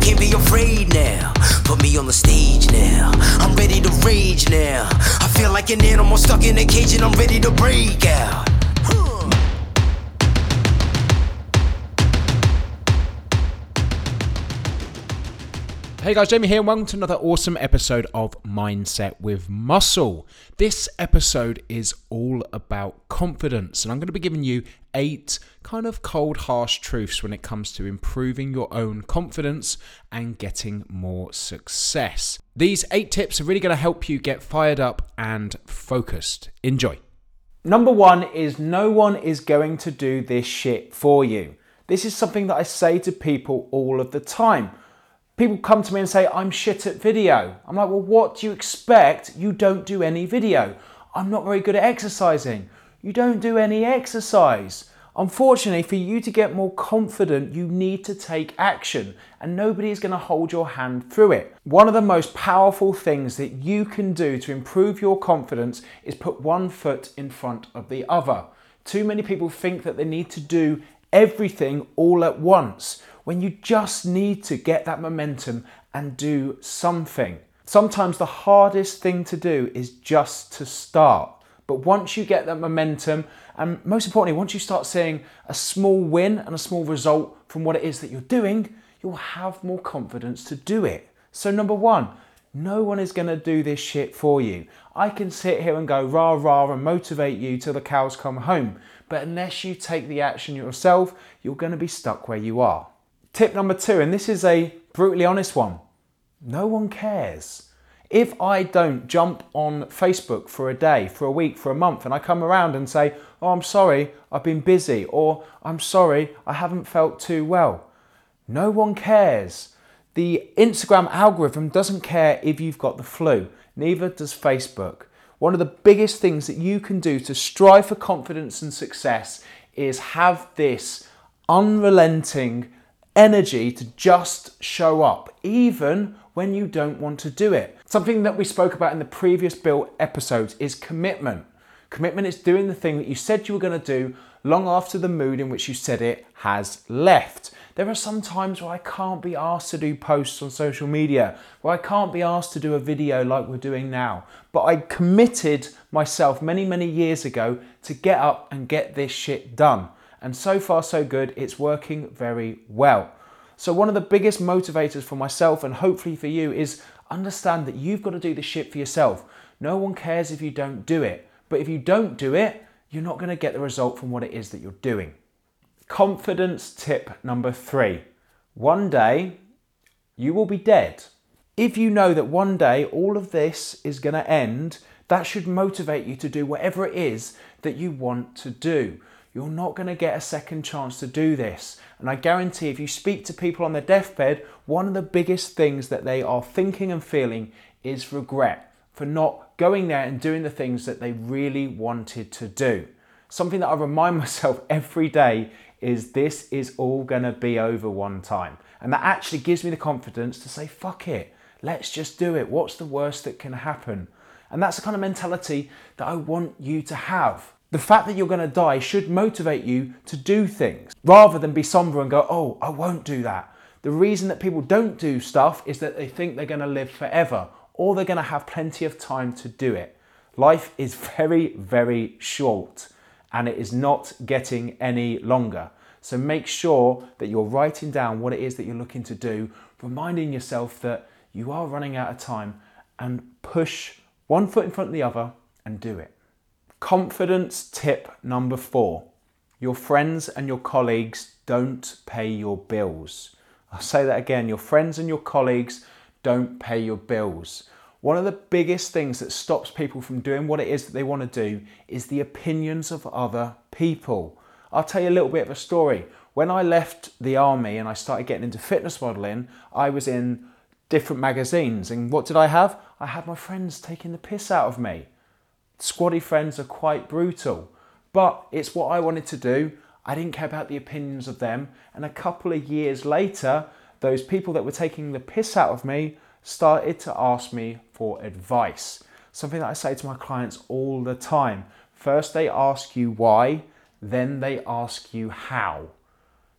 can't be afraid now. Put me on the stage now. I'm ready to rage now. I feel like an animal stuck in a cage and I'm ready to break out. Hey guys, Jamie here, and welcome to another awesome episode of Mindset with Muscle. This episode is all about confidence, and I'm going to be giving you eight kind of cold, harsh truths when it comes to improving your own confidence and getting more success. These eight tips are really going to help you get fired up and focused. Enjoy. Number one is no one is going to do this shit for you. This is something that I say to people all of the time people come to me and say, I'm shit at video. I'm like, well, what do you expect? You don't do any video. I'm not very good at exercising. You don't do any exercise. Unfortunately, for you to get more confident, you need to take action, and nobody is going to hold your hand through it. One of the most powerful things that you can do to improve your confidence is put one foot in front of the other. Too many people think that they need to do everything all at once when you just need to get that momentum and do something. Sometimes the hardest thing to do is just to start. But once you get that momentum, and most importantly, once you start seeing a small win and a small result from what it is that you're doing, you'll have more confidence to do it. So, number one, no one is going to do this shit for you. I can sit here and go rah rah and motivate you till the cows come home, but unless you take the action yourself, you're going to be stuck where you are. Tip number two, and this is a brutally honest one no one cares. If I don't jump on Facebook for a day, for a week, for a month, and I come around and say, Oh, I'm sorry, I've been busy, or I'm sorry, I haven't felt too well, no one cares. The Instagram algorithm doesn't care if you've got the flu, neither does Facebook. One of the biggest things that you can do to strive for confidence and success is have this unrelenting energy to just show up, even when you don't want to do it. Something that we spoke about in the previous build episodes is commitment. Commitment is doing the thing that you said you were going to do long after the mood in which you said it has left. There are some times where I can't be asked to do posts on social media, where I can't be asked to do a video like we're doing now. But I committed myself many, many years ago to get up and get this shit done. And so far, so good. It's working very well. So, one of the biggest motivators for myself and hopefully for you is understand that you've got to do the shit for yourself. No one cares if you don't do it. But if you don't do it, you're not going to get the result from what it is that you're doing. Confidence tip number three one day you will be dead. If you know that one day all of this is going to end, that should motivate you to do whatever it is that you want to do. You're not going to get a second chance to do this. And I guarantee if you speak to people on their deathbed, one of the biggest things that they are thinking and feeling is regret for not going there and doing the things that they really wanted to do. Something that I remind myself every day is this is all going to be over one time. And that actually gives me the confidence to say, fuck it, let's just do it. What's the worst that can happen? And that's the kind of mentality that I want you to have. The fact that you're going to die should motivate you to do things rather than be somber and go, oh, I won't do that. The reason that people don't do stuff is that they think they're going to live forever or they're going to have plenty of time to do it. Life is very, very short and it is not getting any longer. So make sure that you're writing down what it is that you're looking to do, reminding yourself that you are running out of time and push one foot in front of the other and do it. Confidence tip number four your friends and your colleagues don't pay your bills. I'll say that again your friends and your colleagues don't pay your bills. One of the biggest things that stops people from doing what it is that they want to do is the opinions of other people. I'll tell you a little bit of a story. When I left the army and I started getting into fitness modeling, I was in different magazines. And what did I have? I had my friends taking the piss out of me. Squaddy friends are quite brutal, but it's what I wanted to do. I didn't care about the opinions of them. And a couple of years later, those people that were taking the piss out of me started to ask me for advice. Something that I say to my clients all the time. First, they ask you why, then they ask you how.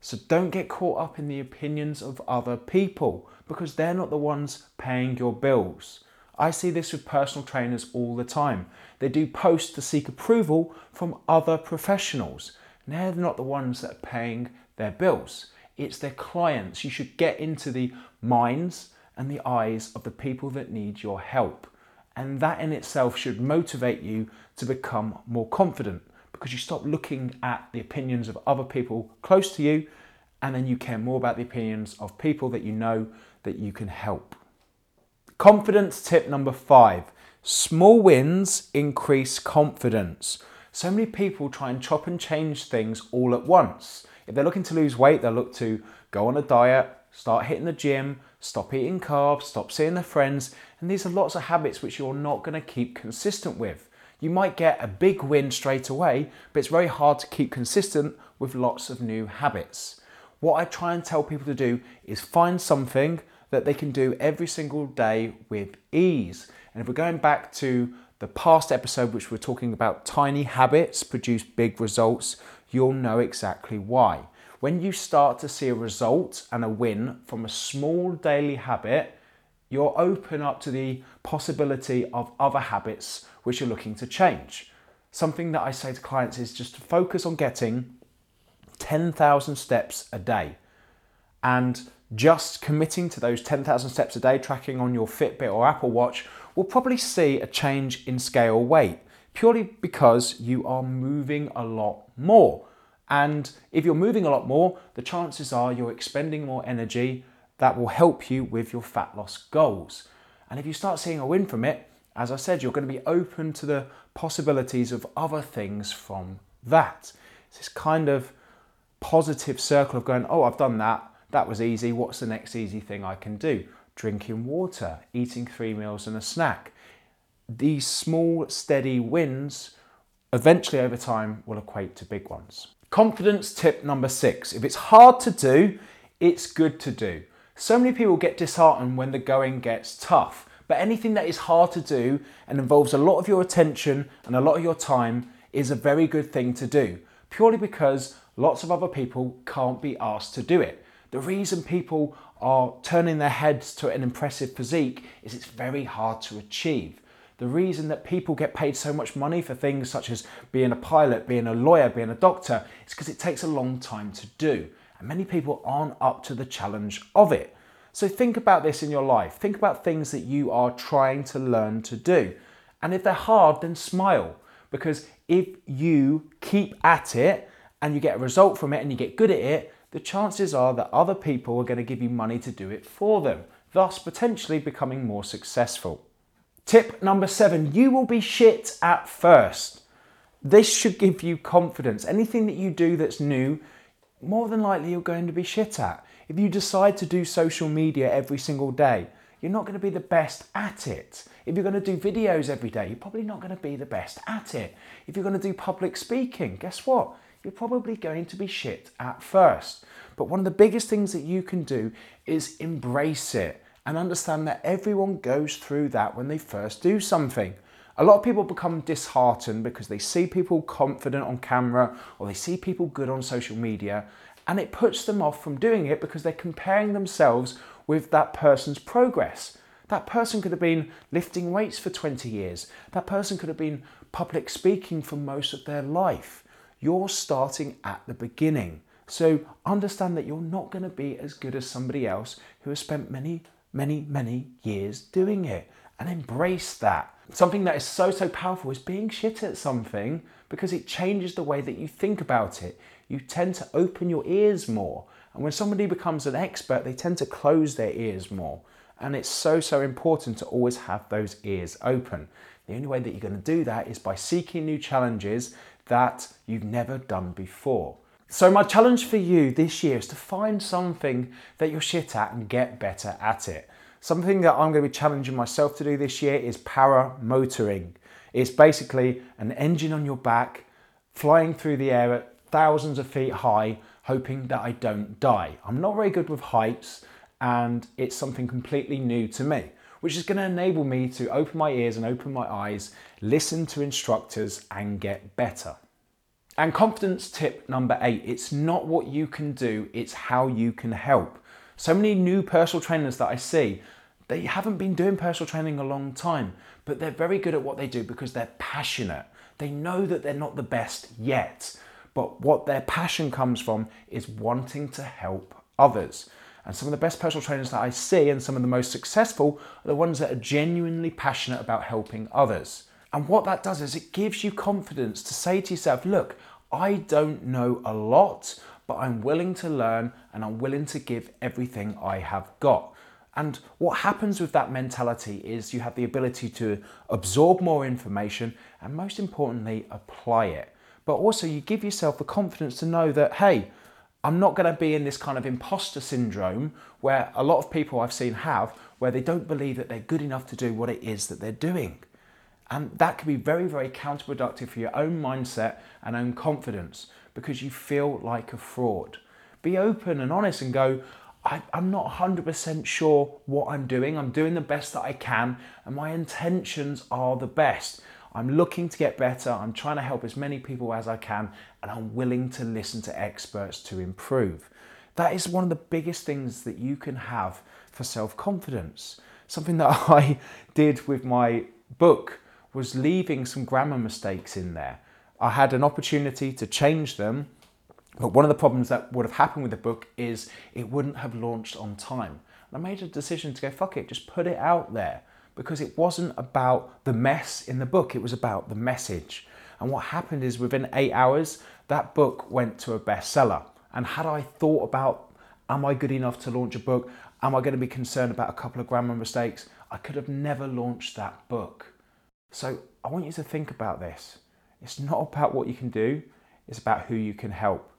So don't get caught up in the opinions of other people because they're not the ones paying your bills. I see this with personal trainers all the time. They do posts to seek approval from other professionals. And they're not the ones that are paying their bills. It's their clients. You should get into the minds and the eyes of the people that need your help. And that in itself should motivate you to become more confident because you stop looking at the opinions of other people close to you and then you care more about the opinions of people that you know that you can help. Confidence tip number five small wins increase confidence. So many people try and chop and change things all at once. If they're looking to lose weight, they'll look to go on a diet, start hitting the gym, stop eating carbs, stop seeing their friends. And these are lots of habits which you're not going to keep consistent with. You might get a big win straight away, but it's very hard to keep consistent with lots of new habits. What I try and tell people to do is find something that they can do every single day with ease. And if we're going back to the past episode, which we're talking about tiny habits produce big results, you'll know exactly why. When you start to see a result and a win from a small daily habit, you're open up to the possibility of other habits which you're looking to change. Something that I say to clients is just to focus on getting 10,000 steps a day. And just committing to those 10,000 steps a day, tracking on your Fitbit or Apple Watch, will probably see a change in scale weight purely because you are moving a lot more. And if you're moving a lot more, the chances are you're expending more energy that will help you with your fat loss goals. And if you start seeing a win from it, as I said, you're going to be open to the possibilities of other things from that. It's this kind of positive circle of going, oh, I've done that, that was easy, what's the next easy thing I can do? Drinking water, eating three meals and a snack. These small, steady wins eventually over time will equate to big ones. Confidence tip number six if it's hard to do, it's good to do. So many people get disheartened when the going gets tough, but anything that is hard to do and involves a lot of your attention and a lot of your time is a very good thing to do, purely because lots of other people can't be asked to do it. The reason people are turning their heads to an impressive physique is it's very hard to achieve. The reason that people get paid so much money for things such as being a pilot, being a lawyer, being a doctor, is because it takes a long time to do and many people aren't up to the challenge of it. So think about this in your life. Think about things that you are trying to learn to do. And if they're hard, then smile. Because if you keep at it and you get a result from it and you get good at it, the chances are that other people are going to give you money to do it for them, thus potentially becoming more successful. Tip number seven you will be shit at first. This should give you confidence. Anything that you do that's new, more than likely you're going to be shit at. If you decide to do social media every single day, you're not going to be the best at it. If you're going to do videos every day, you're probably not going to be the best at it. If you're going to do public speaking, guess what? You're probably going to be shit at first. But one of the biggest things that you can do is embrace it and understand that everyone goes through that when they first do something. A lot of people become disheartened because they see people confident on camera or they see people good on social media and it puts them off from doing it because they're comparing themselves with that person's progress. That person could have been lifting weights for 20 years. That person could have been public speaking for most of their life. You're starting at the beginning. So understand that you're not going to be as good as somebody else who has spent many, many, many years doing it and embrace that. Something that is so, so powerful is being shit at something because it changes the way that you think about it. You tend to open your ears more. And when somebody becomes an expert, they tend to close their ears more. And it's so, so important to always have those ears open. The only way that you're going to do that is by seeking new challenges that you've never done before. So, my challenge for you this year is to find something that you're shit at and get better at it. Something that I'm going to be challenging myself to do this year is para motoring. It's basically an engine on your back flying through the air at thousands of feet high, hoping that I don't die. I'm not very good with heights, and it's something completely new to me, which is going to enable me to open my ears and open my eyes, listen to instructors, and get better. And confidence tip number eight it's not what you can do, it's how you can help. So many new personal trainers that I see, they haven't been doing personal training a long time, but they're very good at what they do because they're passionate. They know that they're not the best yet, but what their passion comes from is wanting to help others. And some of the best personal trainers that I see and some of the most successful are the ones that are genuinely passionate about helping others. And what that does is it gives you confidence to say to yourself, look, I don't know a lot, but I'm willing to learn and I'm willing to give everything I have got. And what happens with that mentality is you have the ability to absorb more information and, most importantly, apply it. But also, you give yourself the confidence to know that, hey, I'm not going to be in this kind of imposter syndrome where a lot of people I've seen have, where they don't believe that they're good enough to do what it is that they're doing. And that can be very, very counterproductive for your own mindset and own confidence because you feel like a fraud. Be open and honest and go, I, am not 100% sure what I'm doing. I'm doing the best that I can, and my intentions are the best. I'm looking to get better. I'm trying to help as many people as I can, and I'm willing to listen to experts to improve. That is one of the biggest things that you can have for self confidence. Something that I did with my book was leaving some grammar mistakes in there. I had an opportunity to change them, but one of the problems that would have happened with the book is it wouldn't have launched on time. And I made a decision to go, fuck it, just put it out there because it wasn't about the mess in the book, it was about the message. And what happened is within eight hours, that book went to a bestseller. And had I thought about, am I good enough to launch a book? Am I going to be concerned about a couple of grammar mistakes? I could have never launched that book. So I want you to think about this. It's not about what you can do, it's about who you can help.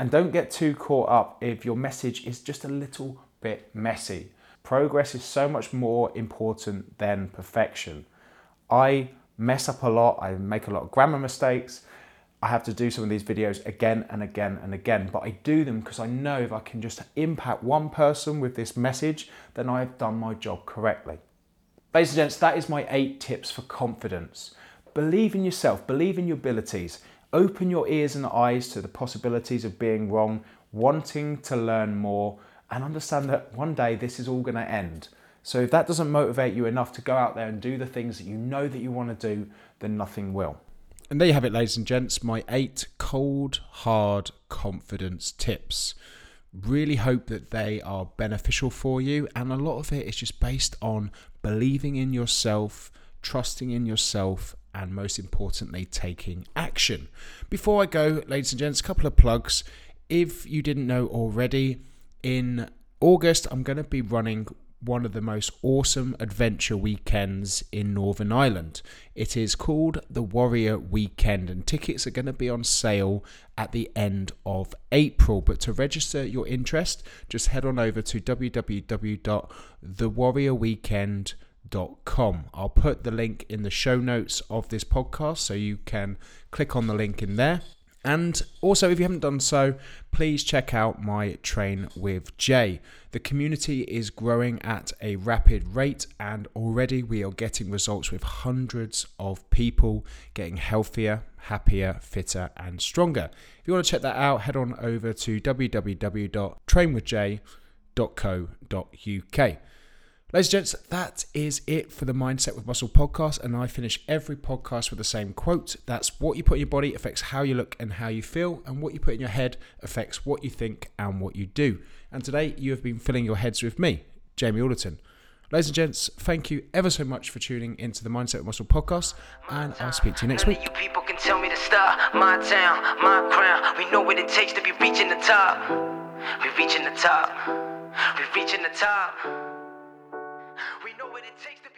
And don't get too caught up if your message is just a little bit messy. Progress is so much more important than perfection. I mess up a lot, I make a lot of grammar mistakes. I have to do some of these videos again and again and again, but I do them because I know if I can just impact one person with this message, then I've done my job correctly. Ladies and gents, that is my eight tips for confidence. Believe in yourself, believe in your abilities, open your ears and eyes to the possibilities of being wrong, wanting to learn more, and understand that one day this is all going to end. So if that doesn't motivate you enough to go out there and do the things that you know that you want to do, then nothing will. And there you have it, ladies and gents, my eight cold, hard confidence tips really hope that they are beneficial for you. And a lot of it is just based on believing in yourself, trusting in yourself, and most importantly, taking action. Before I go, ladies and gents, a couple of plugs. If you didn't know already, in August, I'm going to be running one of the most awesome adventure weekends in Northern Ireland. It is called the Warrior Weekend, and tickets are going to be on sale at the end of April. But to register your interest, just head on over to www.thewarriorweekend.com. I'll put the link in the show notes of this podcast so you can click on the link in there. And also, if you haven't done so, please check out my Train with Jay. The community is growing at a rapid rate, and already we are getting results with hundreds of people getting healthier, happier, fitter, and stronger. If you want to check that out, head on over to www.trainwithjay.co.uk. Ladies and gents, that is it for the Mindset with Muscle podcast. And I finish every podcast with the same quote. That's what you put in your body affects how you look and how you feel, and what you put in your head affects what you think and what you do. And today you have been filling your heads with me, Jamie Alderton. Ladies and gents, thank you ever so much for tuning into the Mindset with Muscle podcast, and I'll speak to you next week. You people can tell me to stop. My town, my crown. We know what it takes to be reaching the top. We're reaching the top. We're reaching the top. We know what it takes to